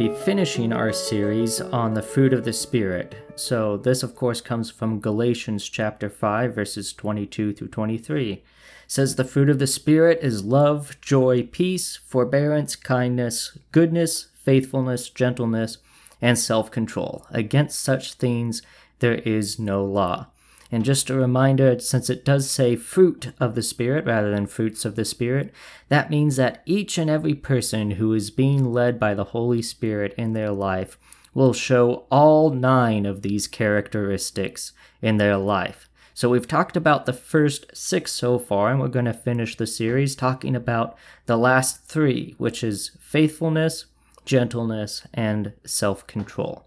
be finishing our series on the fruit of the Spirit. So, this, of course, comes from Galatians chapter 5, verses 22 through 23. It says, The fruit of the Spirit is love, joy, peace, forbearance, kindness, goodness, faithfulness, gentleness, and self control. Against such things there is no law. And just a reminder, since it does say fruit of the Spirit rather than fruits of the Spirit, that means that each and every person who is being led by the Holy Spirit in their life will show all nine of these characteristics in their life. So we've talked about the first six so far, and we're going to finish the series talking about the last three, which is faithfulness, gentleness, and self control.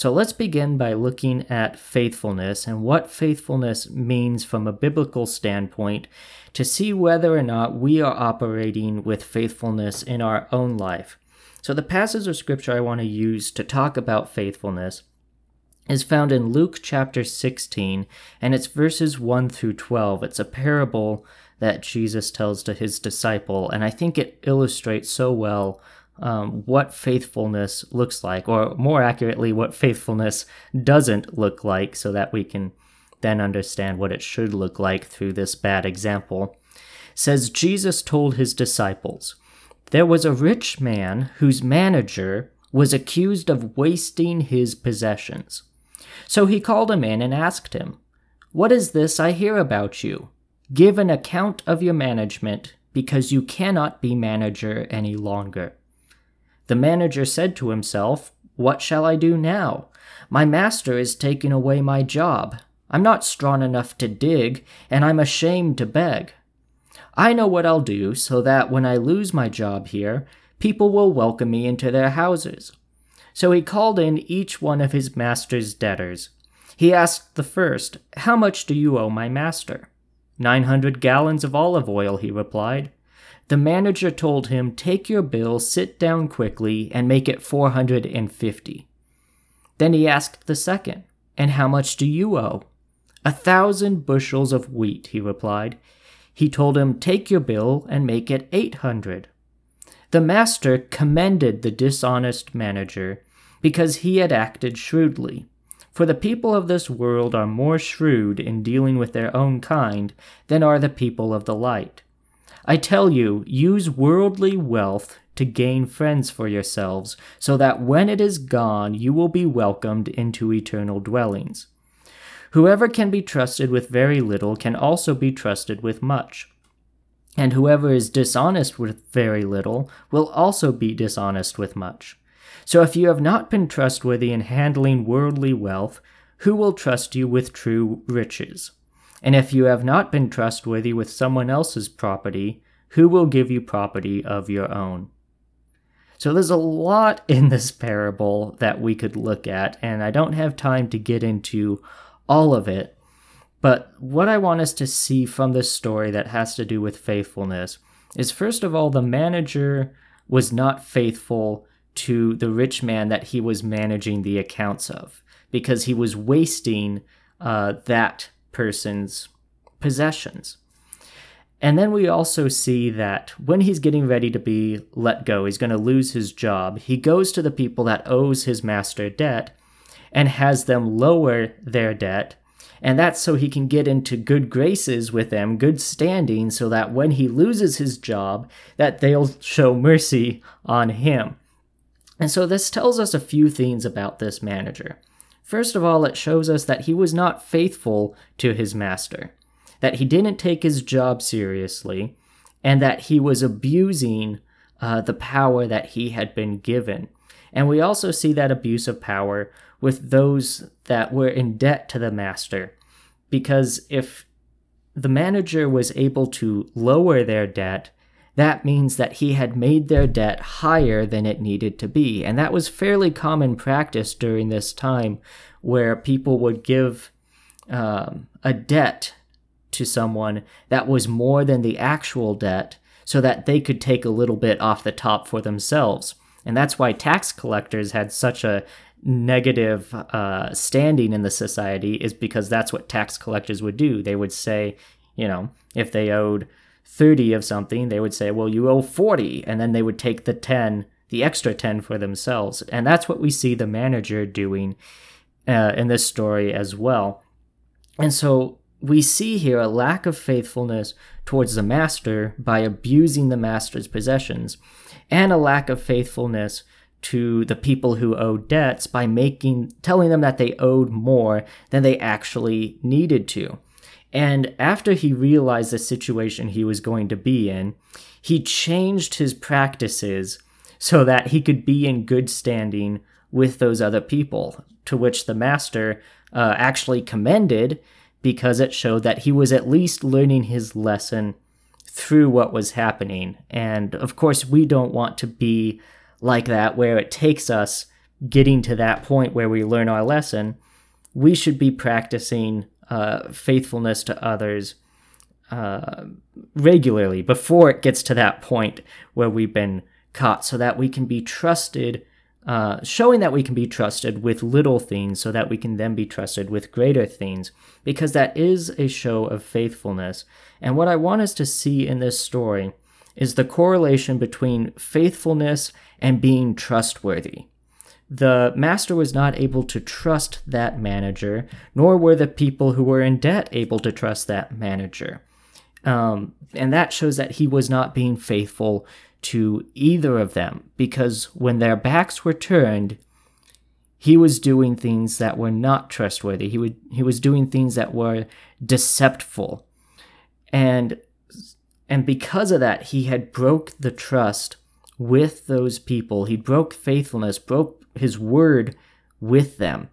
So let's begin by looking at faithfulness and what faithfulness means from a biblical standpoint to see whether or not we are operating with faithfulness in our own life. So, the passage of scripture I want to use to talk about faithfulness is found in Luke chapter 16, and it's verses 1 through 12. It's a parable that Jesus tells to his disciple, and I think it illustrates so well um, what faithfulness looks like, or more accurately, what faithfulness doesn't look like, so that we can then understand what it should look like through this bad example. Says Jesus told his disciples, There was a rich man whose manager was accused of wasting his possessions. So he called him in and asked him, What is this I hear about you? Give an account of your management, because you cannot be manager any longer. The manager said to himself, What shall I do now? My master is taking away my job. I'm not strong enough to dig, and I'm ashamed to beg. I know what I'll do so that when I lose my job here, people will welcome me into their houses. So he called in each one of his master's debtors. He asked the first, How much do you owe my master? Nine hundred gallons of olive oil, he replied. The manager told him, Take your bill, sit down quickly, and make it 450. Then he asked the second, And how much do you owe? A thousand bushels of wheat, he replied. He told him, Take your bill and make it 800. The master commended the dishonest manager because he had acted shrewdly. For the people of this world are more shrewd in dealing with their own kind than are the people of the light. I tell you, use worldly wealth to gain friends for yourselves, so that when it is gone, you will be welcomed into eternal dwellings. Whoever can be trusted with very little can also be trusted with much. And whoever is dishonest with very little will also be dishonest with much. So if you have not been trustworthy in handling worldly wealth, who will trust you with true riches? And if you have not been trustworthy with someone else's property, who will give you property of your own? So there's a lot in this parable that we could look at, and I don't have time to get into all of it. But what I want us to see from this story that has to do with faithfulness is first of all, the manager was not faithful to the rich man that he was managing the accounts of because he was wasting uh, that person's possessions. And then we also see that when he's getting ready to be let go, he's going to lose his job. He goes to the people that owes his master debt and has them lower their debt. And that's so he can get into good graces with them, good standing, so that when he loses his job, that they'll show mercy on him. And so this tells us a few things about this manager. First of all, it shows us that he was not faithful to his master, that he didn't take his job seriously, and that he was abusing uh, the power that he had been given. And we also see that abuse of power with those that were in debt to the master, because if the manager was able to lower their debt, that means that he had made their debt higher than it needed to be. And that was fairly common practice during this time where people would give um, a debt to someone that was more than the actual debt so that they could take a little bit off the top for themselves. And that's why tax collectors had such a negative uh, standing in the society, is because that's what tax collectors would do. They would say, you know, if they owed 30 of something, they would say, well, you owe 40. And then they would take the 10 the extra 10 for themselves. And that's what we see the manager doing uh, in this story as well. And so we see here a lack of faithfulness towards the master by abusing the master's possessions, and a lack of faithfulness to the people who owed debts by making telling them that they owed more than they actually needed to. And after he realized the situation he was going to be in, he changed his practices so that he could be in good standing with those other people, to which the master uh, actually commended because it showed that he was at least learning his lesson through what was happening. And of course, we don't want to be like that where it takes us getting to that point where we learn our lesson. We should be practicing uh, faithfulness to others uh, regularly before it gets to that point where we've been caught so that we can be trusted uh, showing that we can be trusted with little things so that we can then be trusted with greater things, because that is a show of faithfulness. And what I want us to see in this story is the correlation between faithfulness and being trustworthy. The master was not able to trust that manager, nor were the people who were in debt able to trust that manager. Um, and that shows that he was not being faithful to either of them because when their backs were turned, he was doing things that were not trustworthy. He would he was doing things that were deceptful. And and because of that, he had broke the trust with those people. He broke faithfulness, broke his word with them.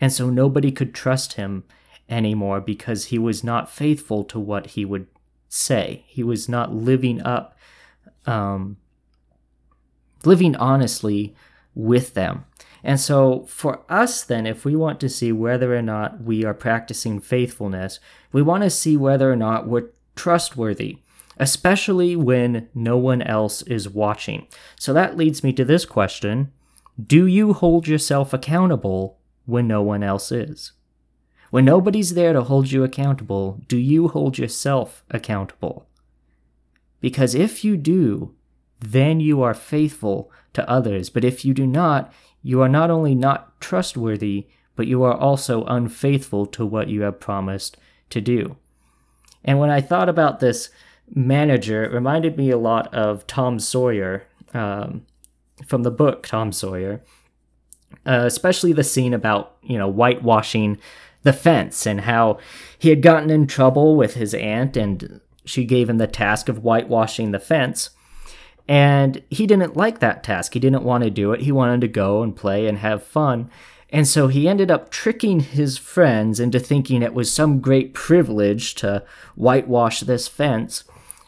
And so nobody could trust him anymore because he was not faithful to what he would say. He was not living up um, living honestly with them. And so, for us, then, if we want to see whether or not we are practicing faithfulness, we want to see whether or not we're trustworthy, especially when no one else is watching. So, that leads me to this question Do you hold yourself accountable when no one else is? When nobody's there to hold you accountable, do you hold yourself accountable? Because if you do, then you are faithful to others. But if you do not, you are not only not trustworthy, but you are also unfaithful to what you have promised to do. And when I thought about this manager, it reminded me a lot of Tom Sawyer um, from the book Tom Sawyer, uh, especially the scene about, you know, whitewashing the fence and how he had gotten in trouble with his aunt and she gave him the task of whitewashing the fence. And he didn't like that task. He didn't want to do it. He wanted to go and play and have fun. And so he ended up tricking his friends into thinking it was some great privilege to whitewash this fence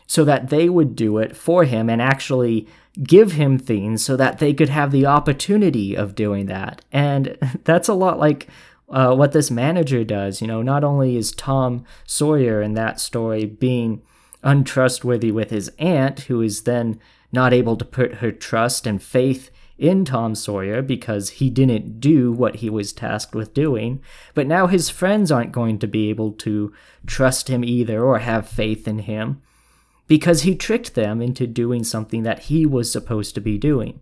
so that they would do it for him and actually give him things so that they could have the opportunity of doing that. And that's a lot like uh, what this manager does. You know, not only is Tom Sawyer in that story being untrustworthy with his aunt, who is then not able to put her trust and faith in Tom Sawyer because he didn't do what he was tasked with doing, but now his friends aren't going to be able to trust him either or have faith in him because he tricked them into doing something that he was supposed to be doing.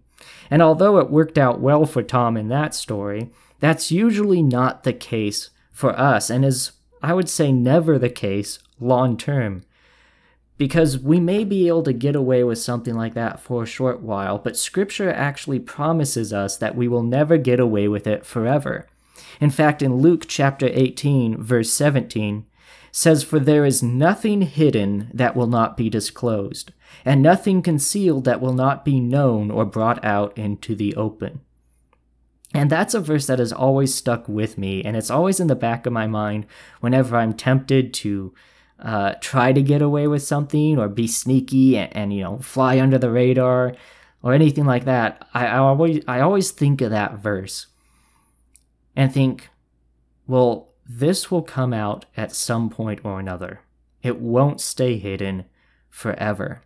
And although it worked out well for Tom in that story, that's usually not the case for us, and is, I would say, never the case long term. Because we may be able to get away with something like that for a short while, but Scripture actually promises us that we will never get away with it forever. In fact, in Luke chapter 18, verse 17, says, For there is nothing hidden that will not be disclosed, and nothing concealed that will not be known or brought out into the open. And that's a verse that has always stuck with me, and it's always in the back of my mind whenever I'm tempted to uh, try to get away with something or be sneaky and, and, you know fly under the radar or anything like that. I, I always I always think of that verse and think, well, this will come out at some point or another. It won't stay hidden forever.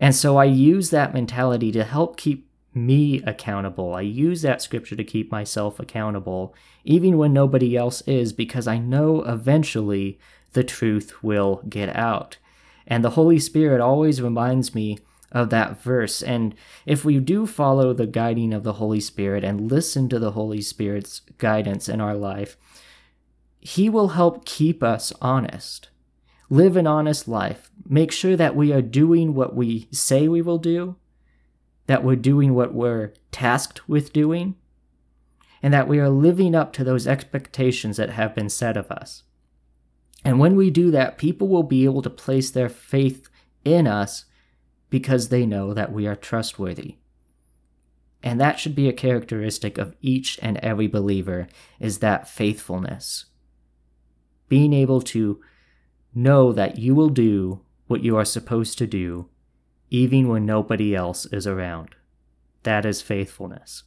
And so I use that mentality to help keep me accountable. I use that scripture to keep myself accountable, even when nobody else is, because I know eventually the truth will get out. And the Holy Spirit always reminds me of that verse. And if we do follow the guiding of the Holy Spirit and listen to the Holy Spirit's guidance in our life, He will help keep us honest. Live an honest life. Make sure that we are doing what we say we will do, that we're doing what we're tasked with doing, and that we are living up to those expectations that have been set of us. And when we do that, people will be able to place their faith in us because they know that we are trustworthy. And that should be a characteristic of each and every believer is that faithfulness. Being able to know that you will do what you are supposed to do even when nobody else is around. That is faithfulness.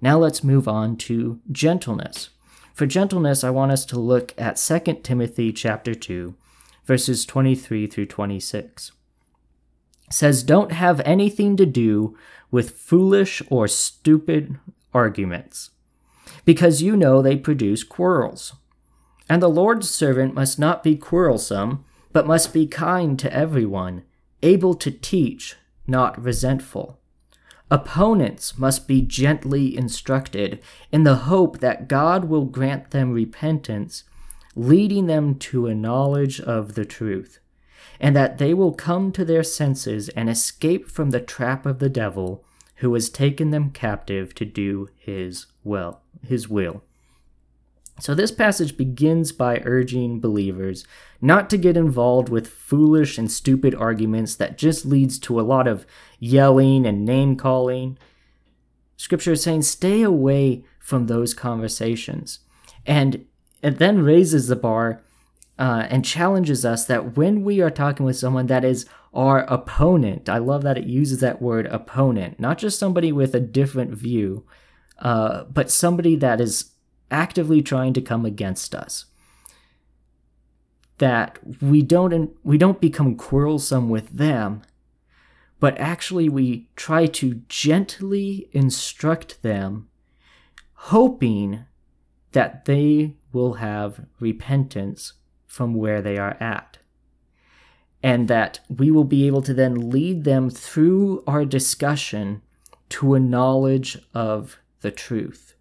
Now let's move on to gentleness. For gentleness, I want us to look at 2 Timothy chapter 2, verses 23 through 26 says don't have anything to do with foolish or stupid arguments, because you know they produce quarrels. And the Lord's servant must not be quarrelsome, but must be kind to everyone, able to teach, not resentful. Opponents must be gently instructed in the hope that God will grant them repentance, leading them to a knowledge of the truth and that they will come to their senses and escape from the trap of the devil who has taken them captive to do his will his will so this passage begins by urging believers not to get involved with foolish and stupid arguments that just leads to a lot of yelling and name calling. Scripture is saying stay away from those conversations. And it then raises the bar uh, and challenges us that when we are talking with someone that is our opponent, I love that it uses that word opponent, not just somebody with a different view, uh, but somebody that is actively trying to come against us. That we don't we don't become quarrelsome with them, but actually we try to gently instruct them, hoping that they will have repentance from where they are at. And that we will be able to then lead them through our discussion to a knowledge of the truth.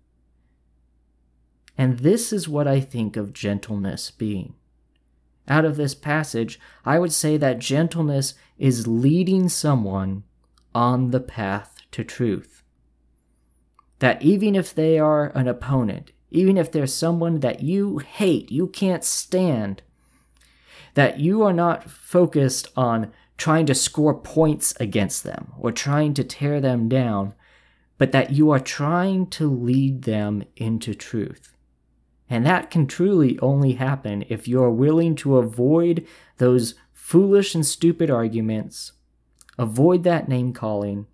And this is what I think of gentleness being. Out of this passage, I would say that gentleness is leading someone on the path to truth. That even if they are an opponent, even if there's someone that you hate, you can't stand, that you are not focused on trying to score points against them or trying to tear them down, but that you are trying to lead them into truth. And that can truly only happen if you are willing to avoid those foolish and stupid arguments, avoid that name calling,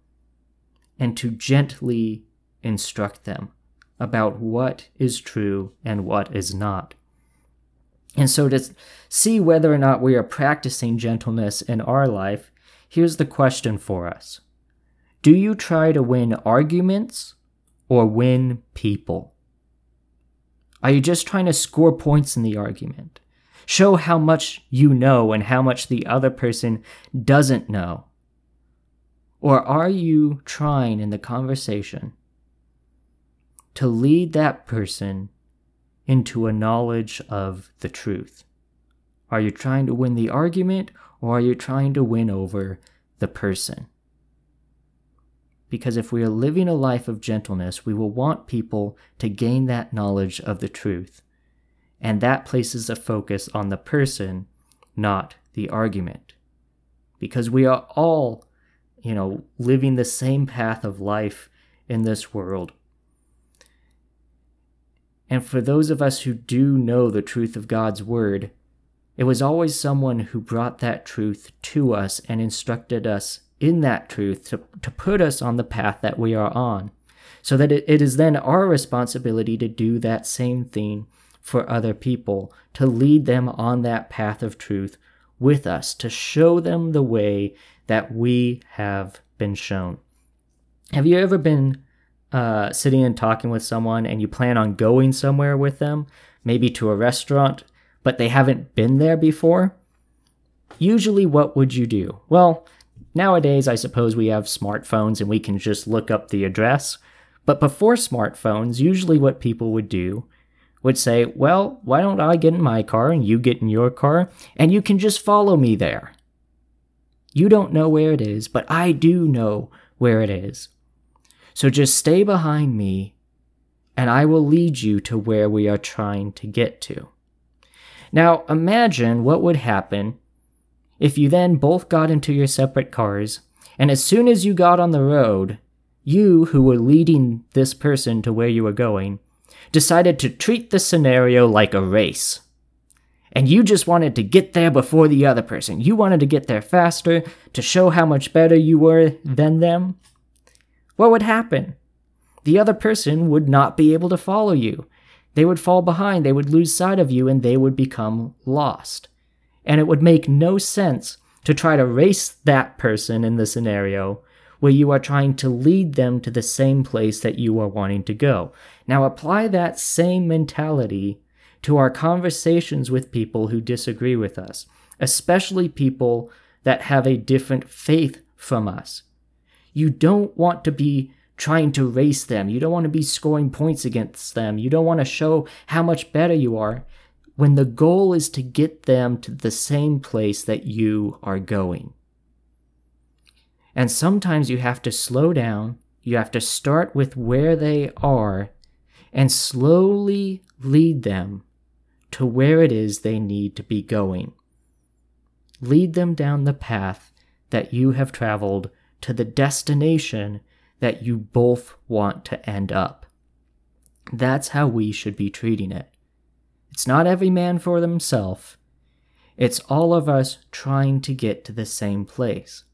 and to gently instruct them about what is true and what is not. And so, to see whether or not we are practicing gentleness in our life, here's the question for us Do you try to win arguments or win people? Are you just trying to score points in the argument? Show how much you know and how much the other person doesn't know? Or are you trying in the conversation to lead that person into a knowledge of the truth? Are you trying to win the argument or are you trying to win over the person? Because if we are living a life of gentleness, we will want people to gain that knowledge of the truth. And that places a focus on the person, not the argument. Because we are all, you know, living the same path of life in this world. And for those of us who do know the truth of God's Word, it was always someone who brought that truth to us and instructed us in that truth to, to put us on the path that we are on. So that it, it is then our responsibility to do that same thing for other people, to lead them on that path of truth with us, to show them the way that we have been shown. Have you ever been uh, sitting and talking with someone and you plan on going somewhere with them, maybe to a restaurant, but they haven't been there before, usually what would you do? Well, Nowadays, I suppose we have smartphones and we can just look up the address. But before smartphones, usually what people would do would say, Well, why don't I get in my car and you get in your car and you can just follow me there? You don't know where it is, but I do know where it is. So just stay behind me and I will lead you to where we are trying to get to. Now, imagine what would happen if you then both got into your separate cars, and as soon as you got on the road, you, who were leading this person to where you were going, decided to treat the scenario like a race. And you just wanted to get there before the other person. You wanted to get there faster to show how much better you were than them. What would happen? The other person would not be able to follow you. They would fall behind, they would lose sight of you, and they would become lost. And it would make no sense to try to race that person in the scenario where you are trying to lead them to the same place that you are wanting to go. Now, apply that same mentality to our conversations with people who disagree with us, especially people that have a different faith from us. You don't want to be trying to race them. You don't want to be scoring points against them. You don't want to show how much better you are when the goal is to get them to the same place that you are going. And sometimes you have to slow down, you have to start with where they are, and slowly lead them to where it is they need to be going. Lead them down the path that you have traveled to the destination that you both want to end up. That's how we should be treating it. It's not every man for himself, it's all of us trying to get to the same place.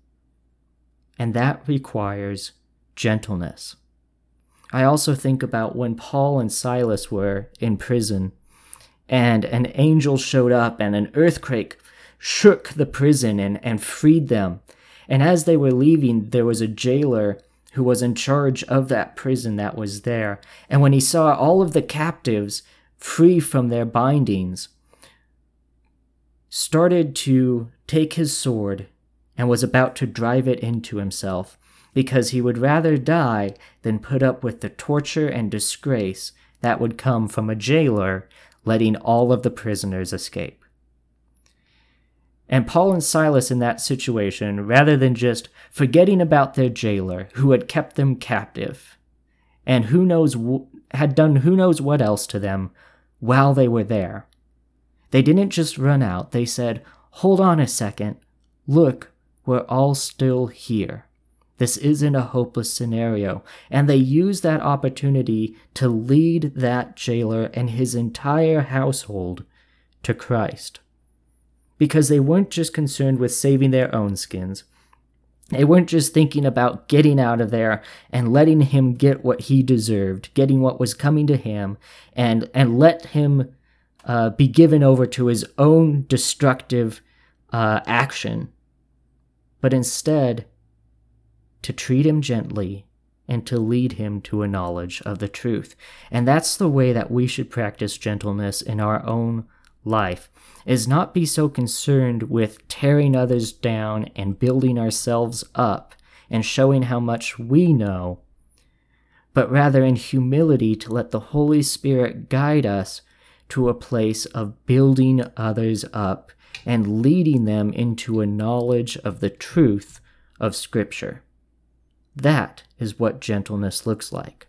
And that requires gentleness. I also think about when Paul and Silas were in prison and an angel showed up and an earthquake shook the prison and, and freed them. And as they were leaving, there was a jailer who was in charge of that prison that was there. And when he saw all of the captives free from their bindings, started to take his sword and was about to drive it into himself, because he would rather die than put up with the torture and disgrace that would come from a jailer letting all of the prisoners escape. And Paul and Silas in that situation, rather than just forgetting about their jailer who had kept them captive and who knows had done who knows what else to them while they were there, they didn't just run out. They said, "Hold on a second. Look, we're all still here. This isn't a hopeless scenario." And they used that opportunity to lead that jailer and his entire household to Christ because they weren't just concerned with saving their own skins. They weren't just thinking about getting out of there and letting him get what he deserved, getting what was coming to him, and, and let him uh, be given over to his own destructive uh, action, but instead to treat him gently and to lead him to a knowledge of the truth. And that's the way that we should practice gentleness in our own life is not be so concerned with tearing others down and building ourselves up and showing how much we know, but rather in humility to let the Holy Spirit guide us to a place of building others up and leading them into a knowledge of the truth of Scripture. That is what gentleness looks like.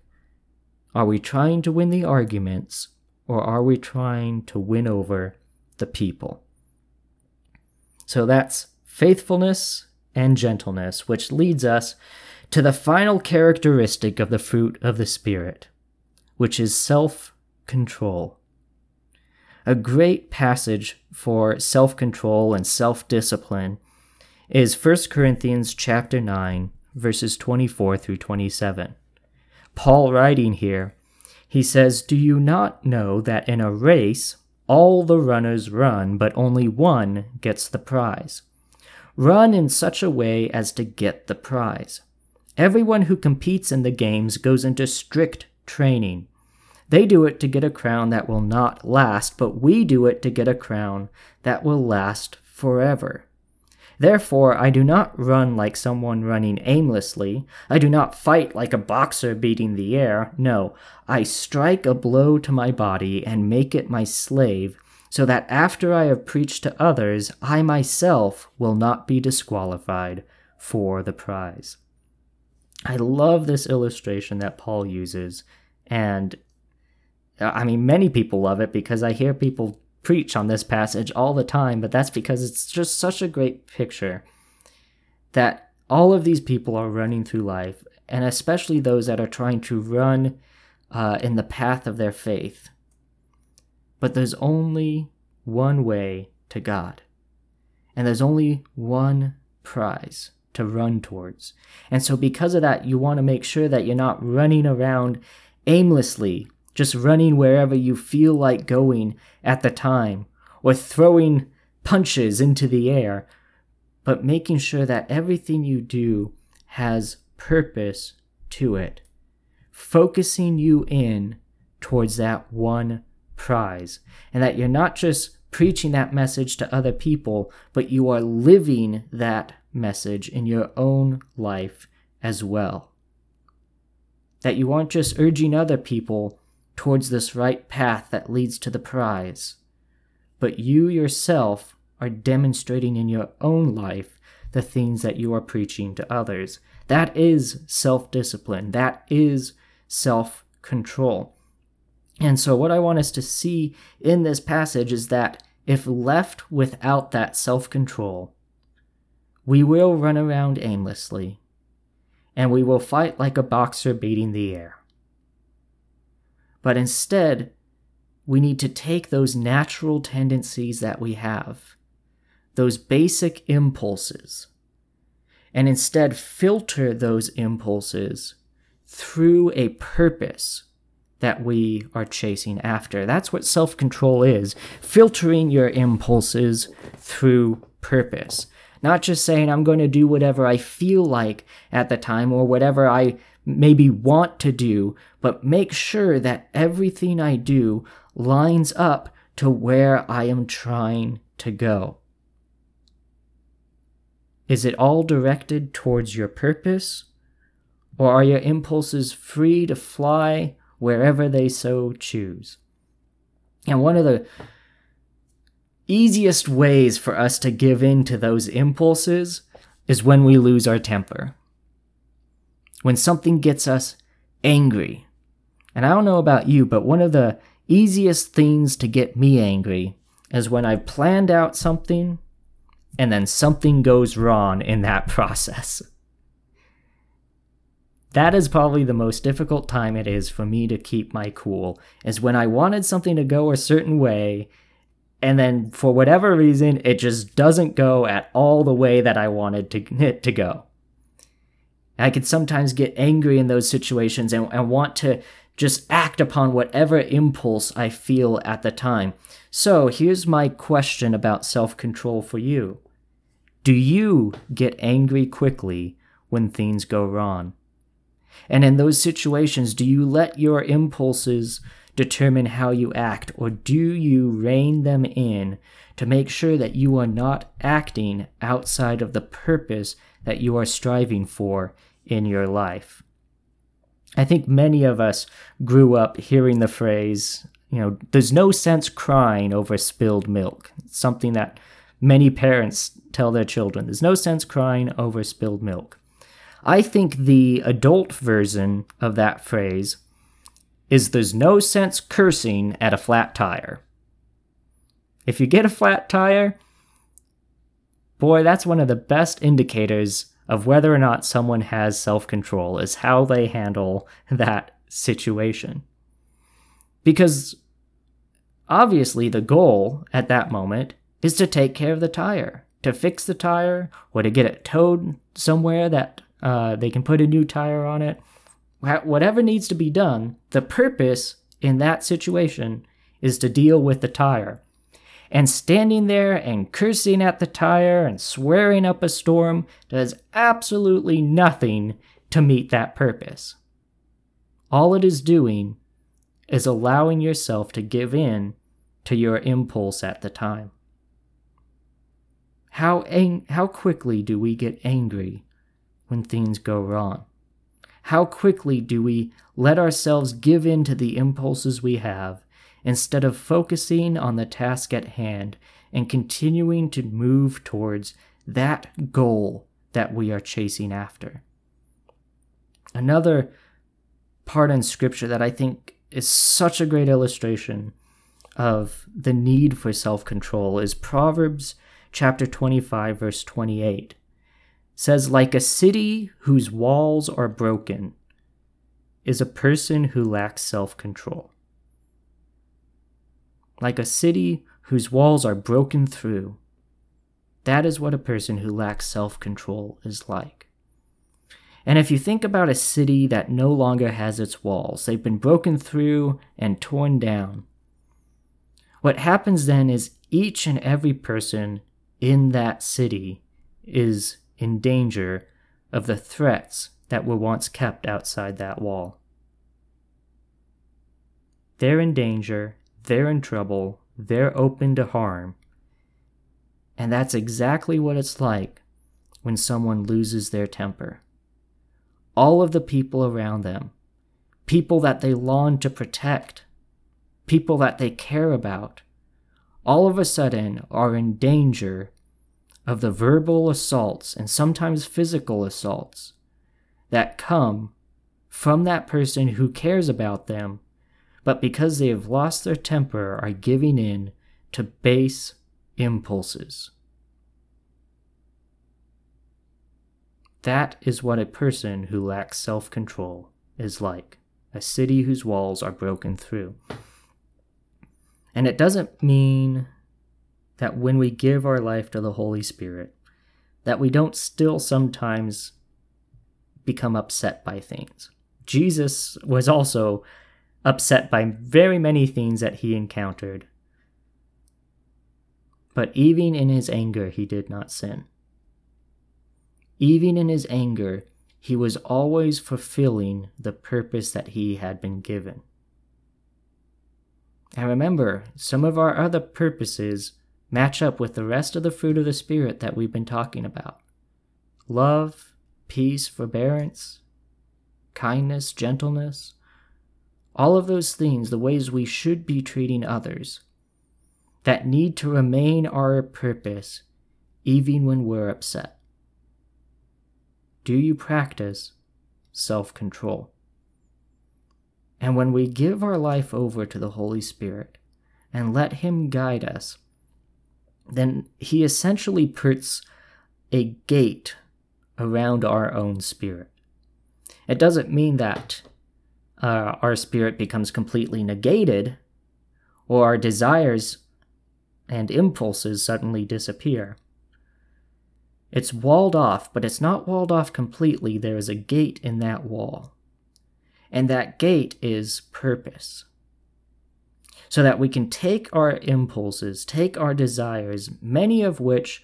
Are we trying to win the arguments, or are we trying to win over the people? So that's faithfulness and gentleness, which leads us to the final characteristic of the fruit of the Spirit, which is self control. A great passage for self control and self discipline is 1 Corinthians chapter 9 verses 24 through 27. Paul writing here he says, Do you not know that in a race all the runners run, but only one gets the prize? Run in such a way as to get the prize. Everyone who competes in the games goes into strict training. They do it to get a crown that will not last, but we do it to get a crown that will last forever. Therefore, I do not run like someone running aimlessly. I do not fight like a boxer beating the air. No, I strike a blow to my body and make it my slave, so that after I have preached to others, I myself will not be disqualified for the prize. I love this illustration that Paul uses, and I mean, many people love it because I hear people preach on this passage all the time, but that's because it's just such a great picture that all of these people are running through life, and especially those that are trying to run uh, in the path of their faith. But there's only one way to God, and there's only one prize to run towards. And so, because of that, you want to make sure that you're not running around aimlessly just running wherever you feel like going at the time, or throwing punches into the air, but making sure that everything you do has purpose to it, focusing you in towards that one prize, and that you're not just preaching that message to other people, but you are living that message in your own life as well. That you aren't just urging other people towards this right path that leads to the prize. But you yourself are demonstrating in your own life the things that you are preaching to others. That is self discipline. That is self control. And so, what I want us to see in this passage is that if left without that self control, we will run around aimlessly and we will fight like a boxer beating the air. But instead, we need to take those natural tendencies that we have, those basic impulses, and instead filter those impulses through a purpose that we are chasing after. That's what self control is filtering your impulses through purpose. Not just saying, I'm going to do whatever I feel like at the time or whatever I maybe want to do, but make sure that everything I do lines up to where I am trying to go. Is it all directed towards your purpose? Or are your impulses free to fly wherever they so choose? And one of the easiest ways for us to give in to those impulses is when we lose our temper when something gets us angry. And I don't know about you, but one of the easiest things to get me angry is when I've planned out something and then something goes wrong in that process. That is probably the most difficult time it is for me to keep my cool, is when I wanted something to go a certain way, and then for whatever reason, it just doesn't go at all the way that I wanted to, it to go. I can sometimes get angry in those situations and, and want to just act upon whatever impulse I feel at the time. So here's my question about self control for you Do you get angry quickly when things go wrong? And in those situations, do you let your impulses determine how you act, or do you rein them in to make sure that you are not acting outside of the purpose that you are striving for in your life. I think many of us grew up hearing the phrase, you know, there's no sense crying over spilled milk. It's something that many parents tell their children. There's no sense crying over spilled milk. I think the adult version of that phrase is there's no sense cursing at a flat tire. If you get a flat tire, boy, that's one of the best indicators of whether or not someone has self control is how they handle that situation. Because obviously, the goal at that moment is to take care of the tire, to fix the tire, or to get it towed somewhere that uh, they can put a new tire on it. Whatever needs to be done, the purpose in that situation is to deal with the tire and standing there and cursing at the tire and swearing up a storm does absolutely nothing to meet that purpose. All it is doing is allowing yourself to give in to your impulse at the time. How, ang- how quickly do we get angry when things go wrong? How quickly do we let ourselves give in to the impulses we have instead of focusing on the task at hand and continuing to move towards that goal that we are chasing after? Another part in scripture that I think is such a great illustration of the need for self control is Proverbs chapter 25, verse 28. It says, Like a city whose walls are broken is a person who lacks self control. Like a city whose walls are broken through, that is what a person who lacks self control is like. And if you think about a city that no longer has its walls, they've been broken through and torn down. What happens then is each and every person in that city is in danger of the threats that were once kept outside that wall. They're in danger, they're in trouble, they're open to harm. And that's exactly what it's like when someone loses their temper all of the people around them, people that they long to protect, people that they care about, all of a sudden are in danger of the verbal assaults and sometimes physical assaults that come from that person who cares about them, but because they have lost their temper are giving in to base impulses. That is what a person who lacks self control is like a city whose walls are broken through. And it doesn't mean that when we give our life to the Holy Spirit, that we don't still sometimes become upset by things. Jesus was also upset by very many things that he encountered. But even in his anger, he did not sin. Even in his anger, he was always fulfilling the purpose that he had been given. And remember, some of our other purposes match up with the rest of the fruit of the Spirit that we've been talking about love, peace, forbearance, kindness, gentleness. All of those things, the ways we should be treating others, that need to remain our purpose even when we're upset. Do you practice self control? And when we give our life over to the Holy Spirit and let Him guide us, then He essentially puts a gate around our own spirit. It doesn't mean that uh, our spirit becomes completely negated or our desires and impulses suddenly disappear. It's walled off, but it's not walled off completely. There is a gate in that wall. And that gate is purpose. So that we can take our impulses, take our desires, many of which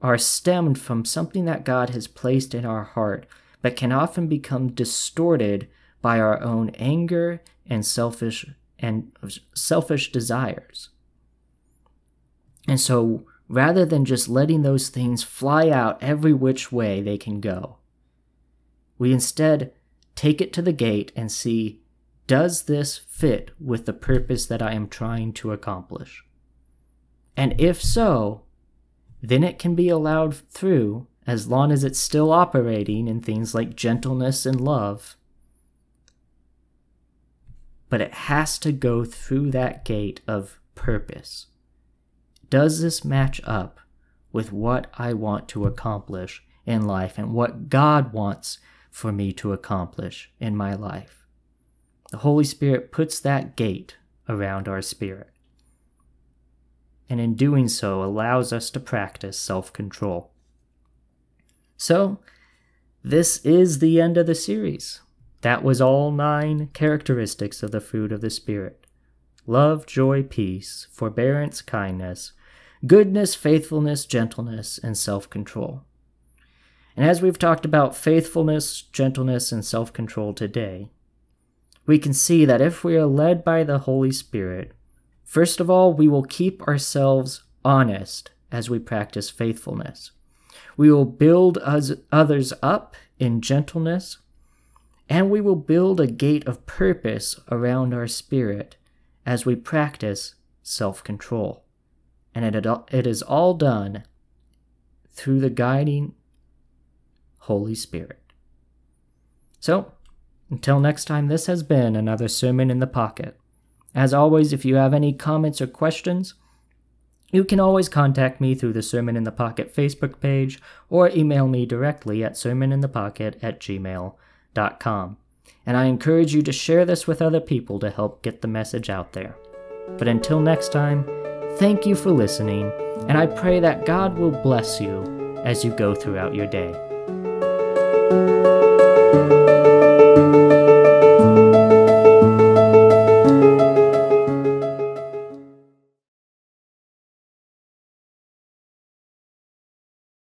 are stemmed from something that God has placed in our heart, but can often become distorted by our own anger and selfish and selfish desires. And so rather than just letting those things fly out every which way they can go. We instead take it to the gate and see does this fit with the purpose that I am trying to accomplish? And if so, then it can be allowed through as long as it's still operating in things like gentleness and love. But it has to go through that gate of purpose. Does this match up with what I want to accomplish in life and what God wants for me to accomplish in my life? The Holy Spirit puts that gate around our spirit. And in doing so, allows us to practice self control. So, this is the end of the series. That was all nine characteristics of the fruit of the Spirit love, joy, peace, forbearance, kindness, goodness, faithfulness, gentleness, and self control. And as we've talked about faithfulness, gentleness, and self control today, we can see that if we are led by the Holy Spirit, first of all, we will keep ourselves honest as we practice faithfulness. We will build us, others up in gentleness, and we will build a gate of purpose around our spirit as we practice self control. And it, it is all done through the guiding Holy Spirit. So, until next time, this has been another Sermon in the Pocket. As always, if you have any comments or questions, you can always contact me through the Sermon in the Pocket Facebook page or email me directly at sermoninthepocket at gmail.com. And I encourage you to share this with other people to help get the message out there. But until next time, thank you for listening, and I pray that God will bless you as you go throughout your day.